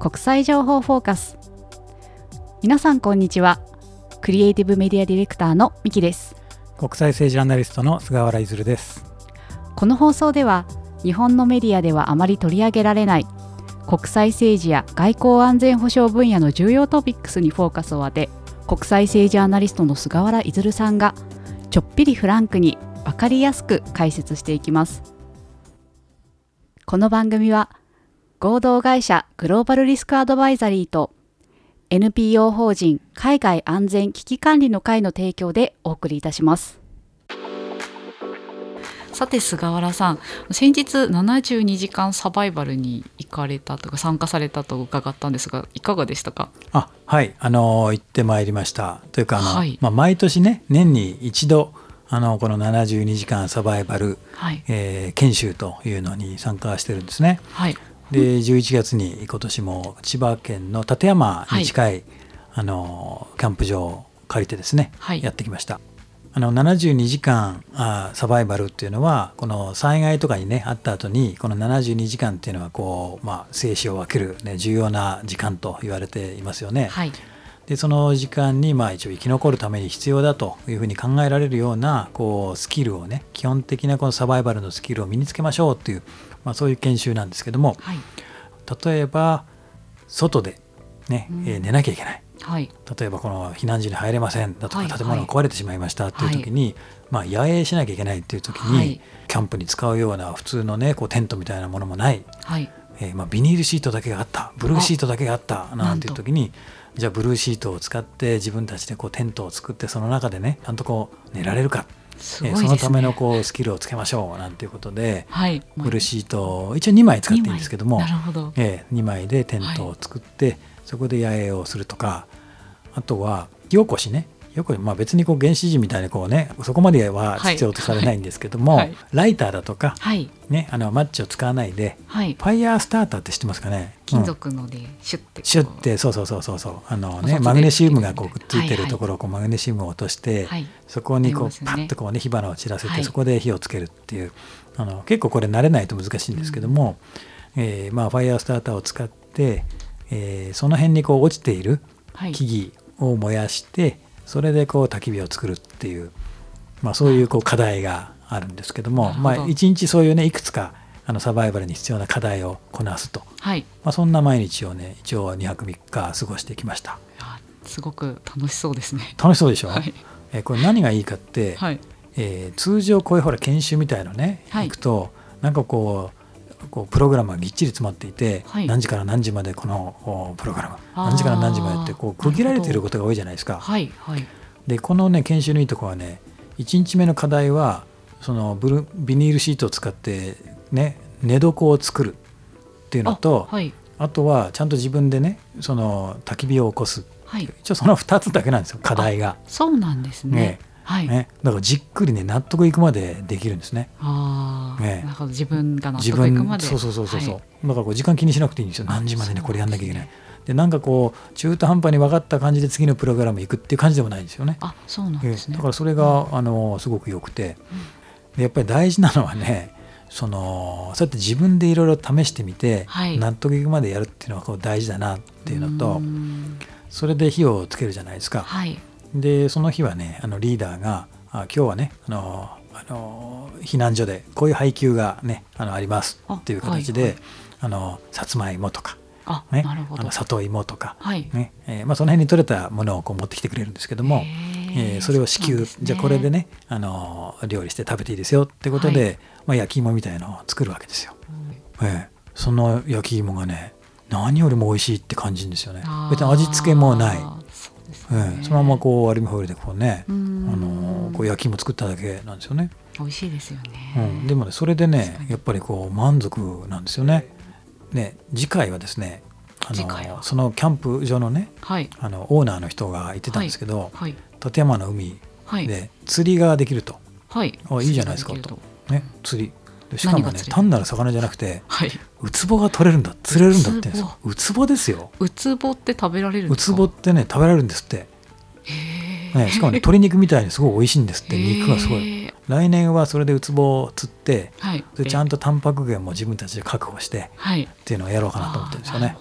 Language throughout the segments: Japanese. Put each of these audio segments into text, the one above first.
国際情報フォーカス。皆さんこんにちは。クリエイティブメディアディレクターのミキです。国際政治アナリストの菅原譲です。この放送では日本のメディアではあまり取り上げられない国際政治や外交安全保障分野の重要トピックスにフォーカスを当て国際政治アナリストの菅原譲さんがちょっぴりフランクに分かりやすく解説していきます。この番組は合同会社グローバルリスクアドバイザリーと NPO 法人海外安全危機管理の会の提供でお送りいたします。さて菅原さん先日72時間サバイバルに行かれたとか参加されたと伺ったんですがいかがでしたか？あはいあの行ってまいりました。というかあの、はい、まあ、毎年ね年に一度あのこの72時間サバイバル、はい、えー、研修というのに参加してるんですね。はい、で11月に今年も千葉県の館山に近い、はい、あのキャンプ場を借りてですね、はい、やってきました。あの72時間あサバイバルっていうのはこの災害とかにねあった後にこの72時間っていうのはこう、まあ、生死を分ける、ね、重要な時間と言われていますよね。はい、でその時間にまあ一応生き残るために必要だというふうに考えられるようなこうスキルをね基本的なこのサバイバルのスキルを身につけましょうっていうまあ、そういう研修なんですけども、はい、例えば外でね、えー、寝なきゃいけない、はい、例えばこの避難時に入れませんだとか、建物が壊れてしまいましたっていう時に、まあ、野営しなきゃいけないっていう時に、キャンプに使うような普通のねこうテントみたいなものもない。えーまあ、ビニールシートだけがあった。ブルーシートだけがあった。なんていう時にじゃあブルーシートを使って自分たちでこうテントを作ってその中でねちゃんとこう寝られるかね、そのためのこうスキルをつけましょうなんていうことで、はい、ブルーシート一応2枚使っていいんですけども2えー、2枚でテントを作って、はい、そこで野営をするとかあとは火起こしねよくまあ別にこう原始人みたいにこうねそこまでは必要とされないんですけども、はい。はい、ライターだとか、はい、ね、あのマッチを使わないで、ファイヤースターターって知ってますかね？金属のでシュッて、シュッてそうそうそうそうそう。あのねマグネシウムがこうくっついてるところをこうマグネシウムを落として、そこにこう、パッとこうね火花を散らせて、そこで火をつけるっていうあの結構これ慣れないと難しいんですけども、うん、えー、まあファイヤースターターを使って、えー、その辺にこう落ちている木々を燃やして、それでこう焚き火を作るっていう、まあ、そういうこう課題があるんですけどもまあ、一日そういうねいくつかあのサバイバルに必要な課題をこなすと、はい。まあ、そんな毎日をね一応2泊3日過ごしてきました。すごく楽しそうですね。楽しそうでしょ、はい、えこれ何がいいかって、はい。えー、通常こういうほら研修みたいのね、はい、行くとなんかこうこうプログラムがぎっちり詰まっていて、はい、何時から何時までこのプログラム。何時から何時までってこう区切られていることが多いじゃないですか。はいはい、でこのね研修のいいとこはね1日目の課題はそのブルビニールシートを使ってね寝床を作るっていうのとあはい、あとはちゃんと自分でねその焚き火を起こす、はい、一応その2つだけなんですよ課題が。そうなんですね。ねはい。ね、だからじっくりね納得いくまでできるんですね。あね、なるほど。自分が納得いくまで。そうそうそうそう、はい、だからこう時間気にしなくていいんですよ。何時までにこれやんなきゃいけない。でなんかこう中途半端に分かった感じで次のプログラム行くっていう感じでもないんですよね。あそうなんですね、だからそれが、うん、あのすごく良くて、でやっぱり大事なのはねそのそうやって自分でいろいろ試してみて、はい、納得いくまでやるっていうのはこう大事だなっていうのとそれで火をつけるじゃないですか。はい、でその日はねあのリーダーがあ今日はねあのあの避難所でこういう配給がねあのありますっていう形であ、はいはい、あのさつまいもとかあね、あの里芋とか、はい。ねえーまあ、その辺に取れたものをこう持ってきてくれるんですけども、えー、それを支給、ね、じゃあこれでねあの料理して食べていいですよってことで、はい、まあ、焼き芋みたいのを作るわけですよ。うん、えー、その焼き芋がね何よりも美味しいって感じですよね。別に味付けもない。えー、そのままこうアルミホイルでこうね、あのこう焼き芋作っただけなんですよね。美味しいですよね。うん、でもねそれでねやっぱりこう満足なんですよね。ね次回はですねあのそのキャンプ場のね、はい、あのオーナーの人が言ってたんですけど、はい、立山の海で釣りができると、はい、あいいじゃないですかと、ね、釣りしかもね単なる魚じゃなくて、はい、ウツボが取れるんだ釣れるんだってウツボ。ですよ。ウツボって食べられるんですか？ウツボってね食べられるんですって。ね、しかもね鶏肉みたいにすごい美味しいんですって肉がすごい。来年はそれでウツボを釣って、はい、ちゃんとタンパク源も自分たちで確保して、はい、っていうのをやろうかなと思ってるんですよね。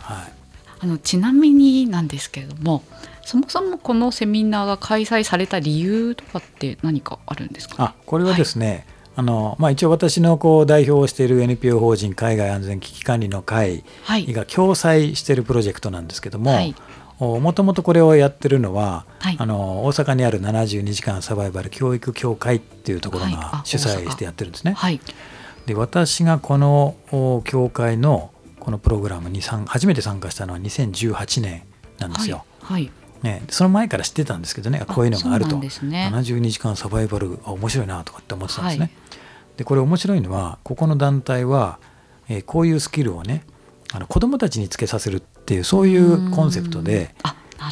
はい、あのちなみになんですけれどもそもそもこのセミナーが開催された理由とかって何かあるんですか、あこれはですね、あのまあ、一応私のこう代表をしている NPO 法人海外安全危機管理の会が共催しているプロジェクトなんですけども、はい。もともとこれをやってるのは、はい、あの大阪にある72時間サバイバル教育協会っていうところが主催してやってるんですね。はい、で私がこの協会のこのプログラムに初めて参加したのは2018年なんですよ。はい、ね、その前から知ってたんですけどねこういうのがあると、ね、72時間サバイバル面白いなとかって思ってたんですね。でこれ面白いのはここの団体は、えー、こういうスキルをねあの子どもたちにつけさせるっていうそういうコンセプトで。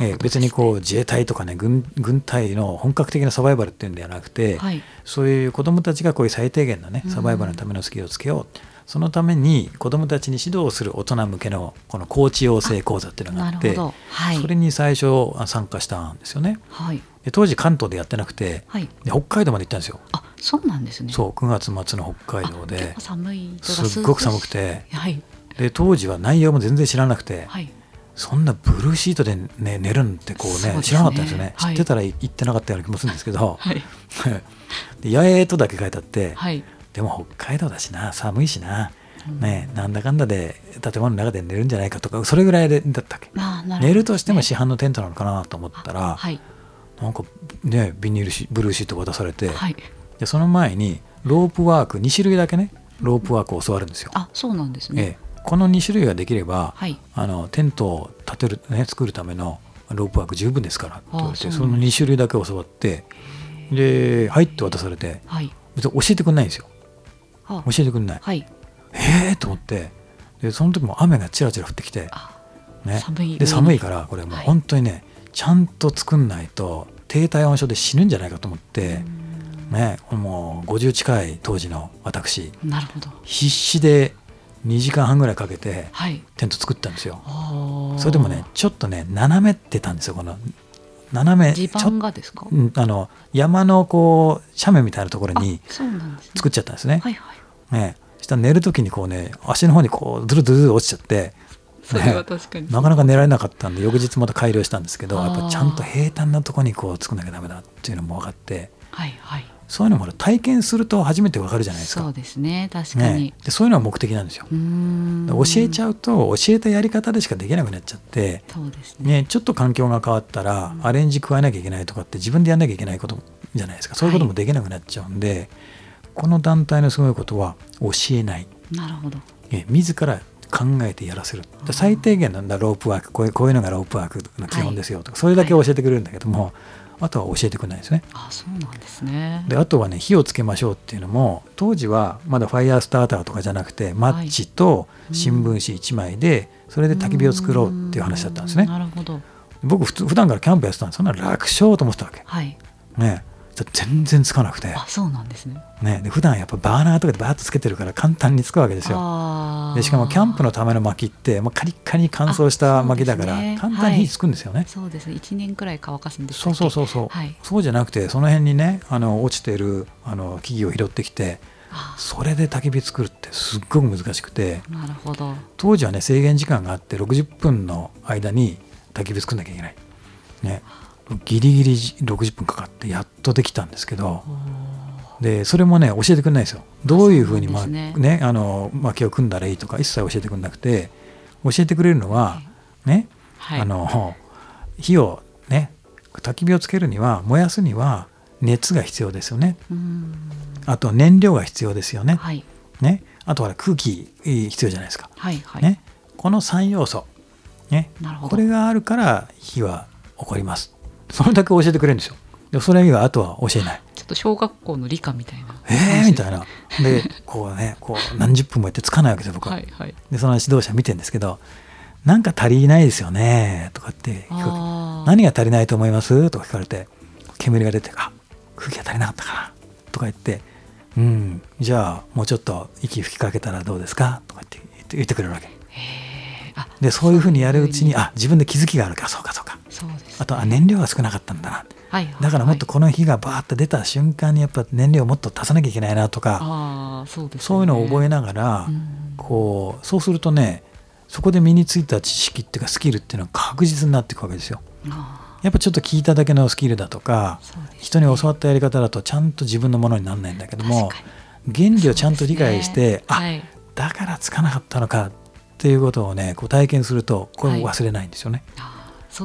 え別にこう自衛隊とかね軍軍隊の本格的なサバイバルっていうんではなくて、はい、そういう子どもたちがこういう最低限のねサバイバルのためのスキルをつけよう、そのために子どもたちに指導する大人向けのこのコーチ養成講座っていうのがあってはい、それに最初参加したんですよね。はい、で当時関東でやってなくて、はい、で北海道まで行ったんですよ。あそうなんですね。そう9月末の北海道で。寒いすっごく寒くて、はい、で当時は内容も全然知らなくて、はい、そんなブルーシートで、ね、寝るんってこうね、ね、知らなかったんですよね、はい、知ってたら行ってなかったような気もするんですけど「はい、で八重とだけ書いてあって、はい、でも北海道だしな寒いしな、ね、なんだかんだで建物の中で寝るんじゃないかとかそれぐらいでだったっけ、ね、寝るとしても市販のテントなのかなと思ったら、はい、なんかねビニールシブルーシート渡されて、はい、でその前にロープワーク2種類だけねロープワークを教わるんですよ。あそうなんですね、ええこの2種類ができれば、はい、あのテントを建てる、ね、作るためのロープワーク十分ですからって言われてその2種類だけ教わってで「はい」って渡されて、はい、別に教えてくれないんですよ。教えてくれない。はい、ええと思ってでその時も雨がちらちら降ってきて、ね、寒い。で寒いからこれもう本当にね、はい、ちゃんと作んないと低体温症で死ぬんじゃないかと思って。ね、もう50近い当時の私。なるほど。必死で2時間半ぐらいかけてテント作ったんですよ、はい、それでもねちょっとね斜めってたんですよこの。斜め地盤がですか？あの山のこう斜面みたいなところに作っちゃったんですね。すねはいはい、ね。したら寝る時にこうね足の方にこうずるずる落ちちゃって、ね、なかなか寝られなかったんで翌日また改良したんですけどやっぱちゃんと平坦なところにこう作んなきゃダメだっていうのも分かって、はいはい、そういうのも体験すると初めてわかるじゃないですか。そうですね確かに、ね、でそういうのが目的なんですよ。教えちゃうと教えたやり方でしかできなくなっちゃってそうですね、ねちょっと環境が変わったらアレンジ加えなきゃいけないとかって自分でやんなきゃいけないことじゃないですか。そういうこともできなくなっちゃうんで、はい、この団体のすごいことは教えない。なるほど。え自ら考えてやらせる。最低限なんだロープワークこういうこういうのがロープワークの基本ですよとか、はい、それだけ教えてくれるんだけども、はいあとは教えてくれないですね。あそうなんですね。であとはね火をつけましょうっていうのも当時はまだファイヤースターターとかじゃなくてマッチと新聞紙1枚でそれで焚き火を作ろうっていう話だったんですね。なるほど。僕普普段からキャンプやってたんでそんな楽勝と思ってたわけ。はい、ね全然つかなくて。あそうなんですね。ね。で普段やっぱバーナーとかでバーッとつけてるから簡単につくわけですよ。でしかもキャンプのための薪って、まあ、カリッカリに乾燥した薪だから、ね、簡単に火つくんですよね、はい、そうですね。1年くらい乾かすんですそうそうそうそう、はい、そうじゃなくてその辺にねあの落ちてるあの木々を拾ってきてそれで焚き火作るってすっごく難しくて。なるほど。当時はね制限時間があって60分の間に焚き火作んなきゃいけない、ね、ギリギリ60分かかってやっとできたんですけどでそれもね教えてくれないですよ。どういうふうにまあね、ね、あの薪を組んだらいいとか一切教えてくれなくて教えてくれるのはね、はい、あの火をね焚き火をつけるには燃やすには熱が必要ですよね。あと燃料が必要ですよね。はい、ねあとは空気必要じゃないですか、はいはい、ね、この3要素、ね、これがあるから火は起こりますそれだけ教えてくれるんですよ。でそれ以外あとは教えない。ちょっと小学校の理科みたいな。ええー、みたいな。でこうねこう何十分もやってつかないわけですよ僕。は、はいはい、でその指導者見てるんですけどなんか足りないですよねとかって何が足りないと思います？とか聞かれて煙が出てあ空気が足りなかったかな。とか言ってうんじゃあもうちょっと息吹きかけたらどうですか？とかって言ってくれるわけ。でそういうふうにやるうちに。あ自分で気づきがあるか。そうかそうかあとあ燃料が少なかったんだな。はいはい、だからもっとこの火がバーッと出た瞬間にやっぱ燃料をもっと足さなきゃいけないなとかそう、ね,、いうのを覚えながら、うん、こうそうするとねそこで身についた知識っていうかスキルっていうのは確実になっていくわけですよ。やっぱちょっと聞いただけのスキルだとか、ね、人に教わったやり方だとちゃんと自分のものにならないんだけども原理をちゃんと理解して、ね、あ、はい、だからつかなかったのかっていうことをねこう体験するとこれ忘れないんですよね。はい、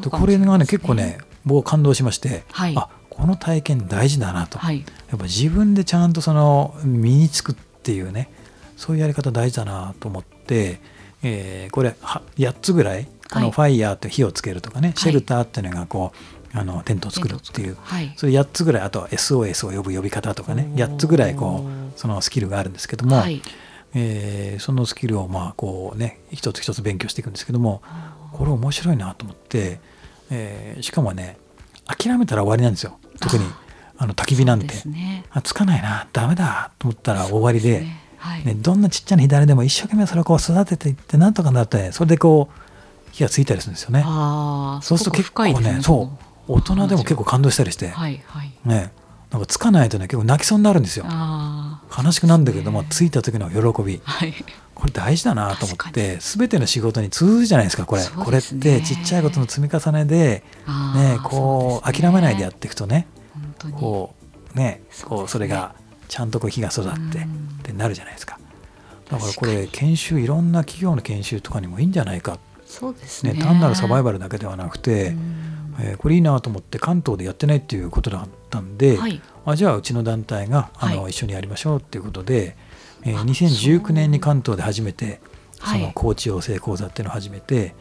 これがね結構ね僕感動しまして、はい、あこの体験大事だなと、はい、やっぱ自分でちゃんとその身につくっていうねそういうやり方大事だなと思って、えー、これ8つぐらいこのファイヤーって火をつけるとかね、シェルターっていうのがこうあのテントを作る。っていう、それ8つぐらいあとは SOS を呼ぶ呼び方とかね8つぐらいこうそのスキルがあるんですけども、えー、そのスキルをまあこうね一つ一つ勉強していくんですけどもこれ面白いなと思って、えー、しかもね諦めたら終わりなんですよ。特にあの焚き火なんて、ね、あつかないなダメだと思ったら終わりで、ねはい、ね、どんなちっちゃな火種でも一生懸命それをこう育てていってなんとかなってそれでこう火がついたりするんですよね。そうすると結構ね、ね、そう大人でも結構感動したりして、はいはい、ね。なんかつかないとね結構泣きそうになるんですよ。悲しくなるんだけども、ついた時の喜び、はい、これ大事だなと思って全ての仕事に通ずるじゃないですかこれ、ね、これってちっちゃいことの積み重ねで、ね、こう、ね、諦めないでやっていくとねこうねこうそれがちゃんとこう火が育ってってなるじゃないですか。だからこれ研修いろんな企業の研修とかにもいいんじゃないか。そうですね。単なるサバイバルだけではなくて、えー、これいいなと思って関東でやってないっていうことだったんで、はい、あじゃあうちの団体があの、はい、一緒にやりましょうっていうことで、えー、2019年に関東で初めてその高知養成講座っていうのを始めて、はい、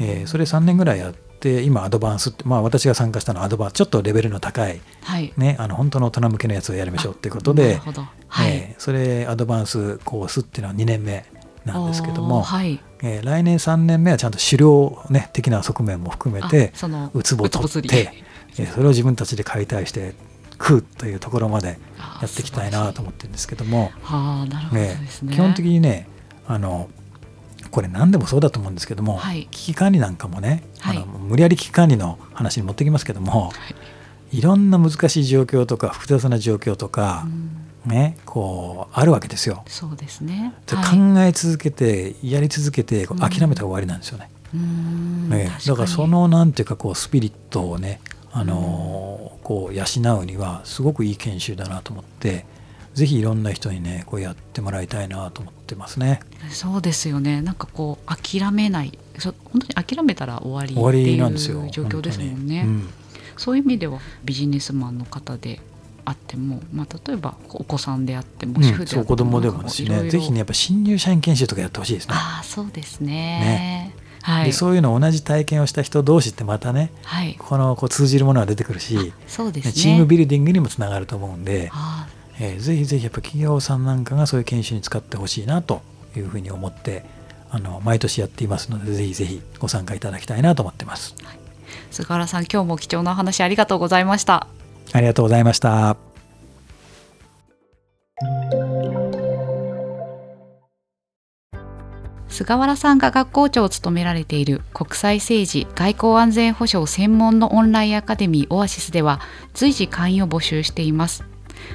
えー、それ3年ぐらいやって今アドバンスって、まあ、私が参加したのはアドバンスちょっとレベルの高い、はい、ね、あの本当の大人向けのやつをやりましょうっていうことで、はい、えー、それアドバンスコースっていうのは2年目なんですけども、はい、えー、来年3年目はちゃんと狩猟、ね、的な側面も含めてウツボを取って、えー、それを自分たちで解体して食うというところまでやっていきたいなと思ってるんですけども。基本的にねあのこれ何でもそうだと思うんですけども、はい、危機管理なんかもね、はい、あの無理やり危機管理の話に持ってきますけども、はい、いろんな難しい状況とか複雑な状況とか、ね、こうあるわけですよ。そうですね。考え続けて、やり続けて諦めたら終わりなんですよね。ねだからそのなんていうかこうスピリットをね、あのこう養うにはすごくいい研修だなと思って。ぜひいろんな人にねこうやってもらいたいなと思ってますね。そうですよね。なんかこう諦めない、そ本当に諦めたら終わりっていう状況ですもんね。うん、そういう意味ではビジネスマンの方であっても、まあ、例えばお子さんであっても、主婦であっても、子供でもですねぜひねやっぱ新入社員研修とかやってほしいですね。あそうですねねはい、でそういうの同じ体験をした人同士ってまたね、はい、このこう通じるものが出てくるしそうです、ね、チームビルディングにもつながると思うんで、えー、ぜひぜひやっぱ企業さんなんかがそういう研修に使ってほしいなというふうに思ってあの毎年やっていますのでぜひぜひご参加いただきたいなと思ってます。はい、菅原さん今日も貴重なお話ありがとうございました。ありがとうございました。菅原さんが学校長を務められている国際政治外交安全保障専門のオンラインアカデミーオアシスでは随時会員を募集しています。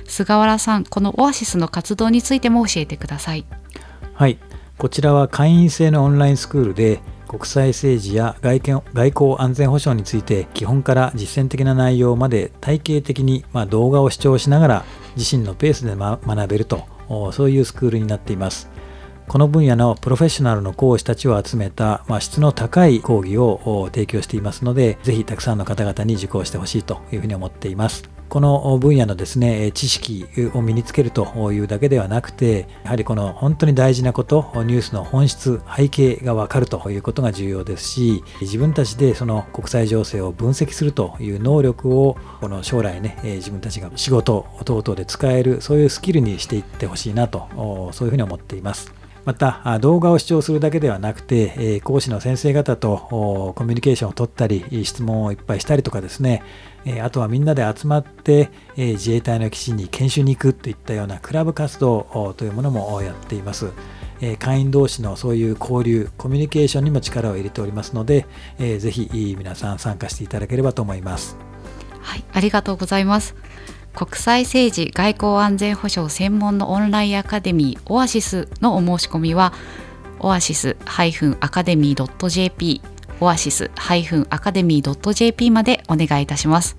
菅原さんこのオアシスの活動についても教えてください。はい。こちらは会員制のオンラインスクールで国際政治や外見外交安全保障について基本から実践的な内容まで体系的に、まあ、動画を視聴しながら自身のペースで、ま、学べるとそういうスクールになっています。この分野のプロフェッショナルの講師たちを集めた、まあ、質の高い講義を提供していますのでぜひたくさんの方々に受講してほしいというふうに思っていますこの分野のですね知識を身につけるというだけではなくてやはりこの本当に大事なことニュースの本質背景が分かるということが重要ですし自分たちでその国際情勢を分析するという能力をこの将来ね自分たちが仕事等々で使えるそういうスキルにしていってほしいなとそういうふうに思っています。また動画を視聴するだけではなくて講師の先生方とコミュニケーションを取ったり質問をいっぱいしたりとかですねあとはみんなで集まって自衛隊の基地に研修に行くといったようなクラブ活動というものもやっています。会員同士のそういう交流、コミュニケーションにも力を入れておりますので、ぜひ皆さん参加していただければと思います。はいありがとうございます国際政治外交安全保障専門のオンラインアカデミーオアシスのお申し込みはオアシスアカデミー .jp オアシスアカデミー .jp までお願いいたします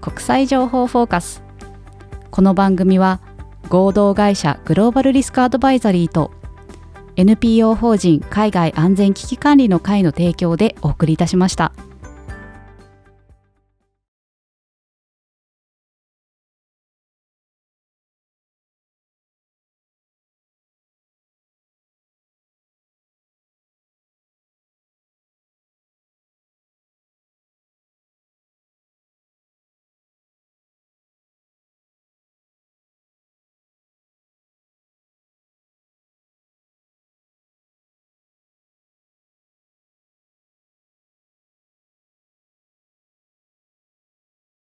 国際情報フォーカスこの番組は合同会社グローバルリスクアドバイザリーと NPO 法人海外安全危機管理の会の提供でお送りいたしました。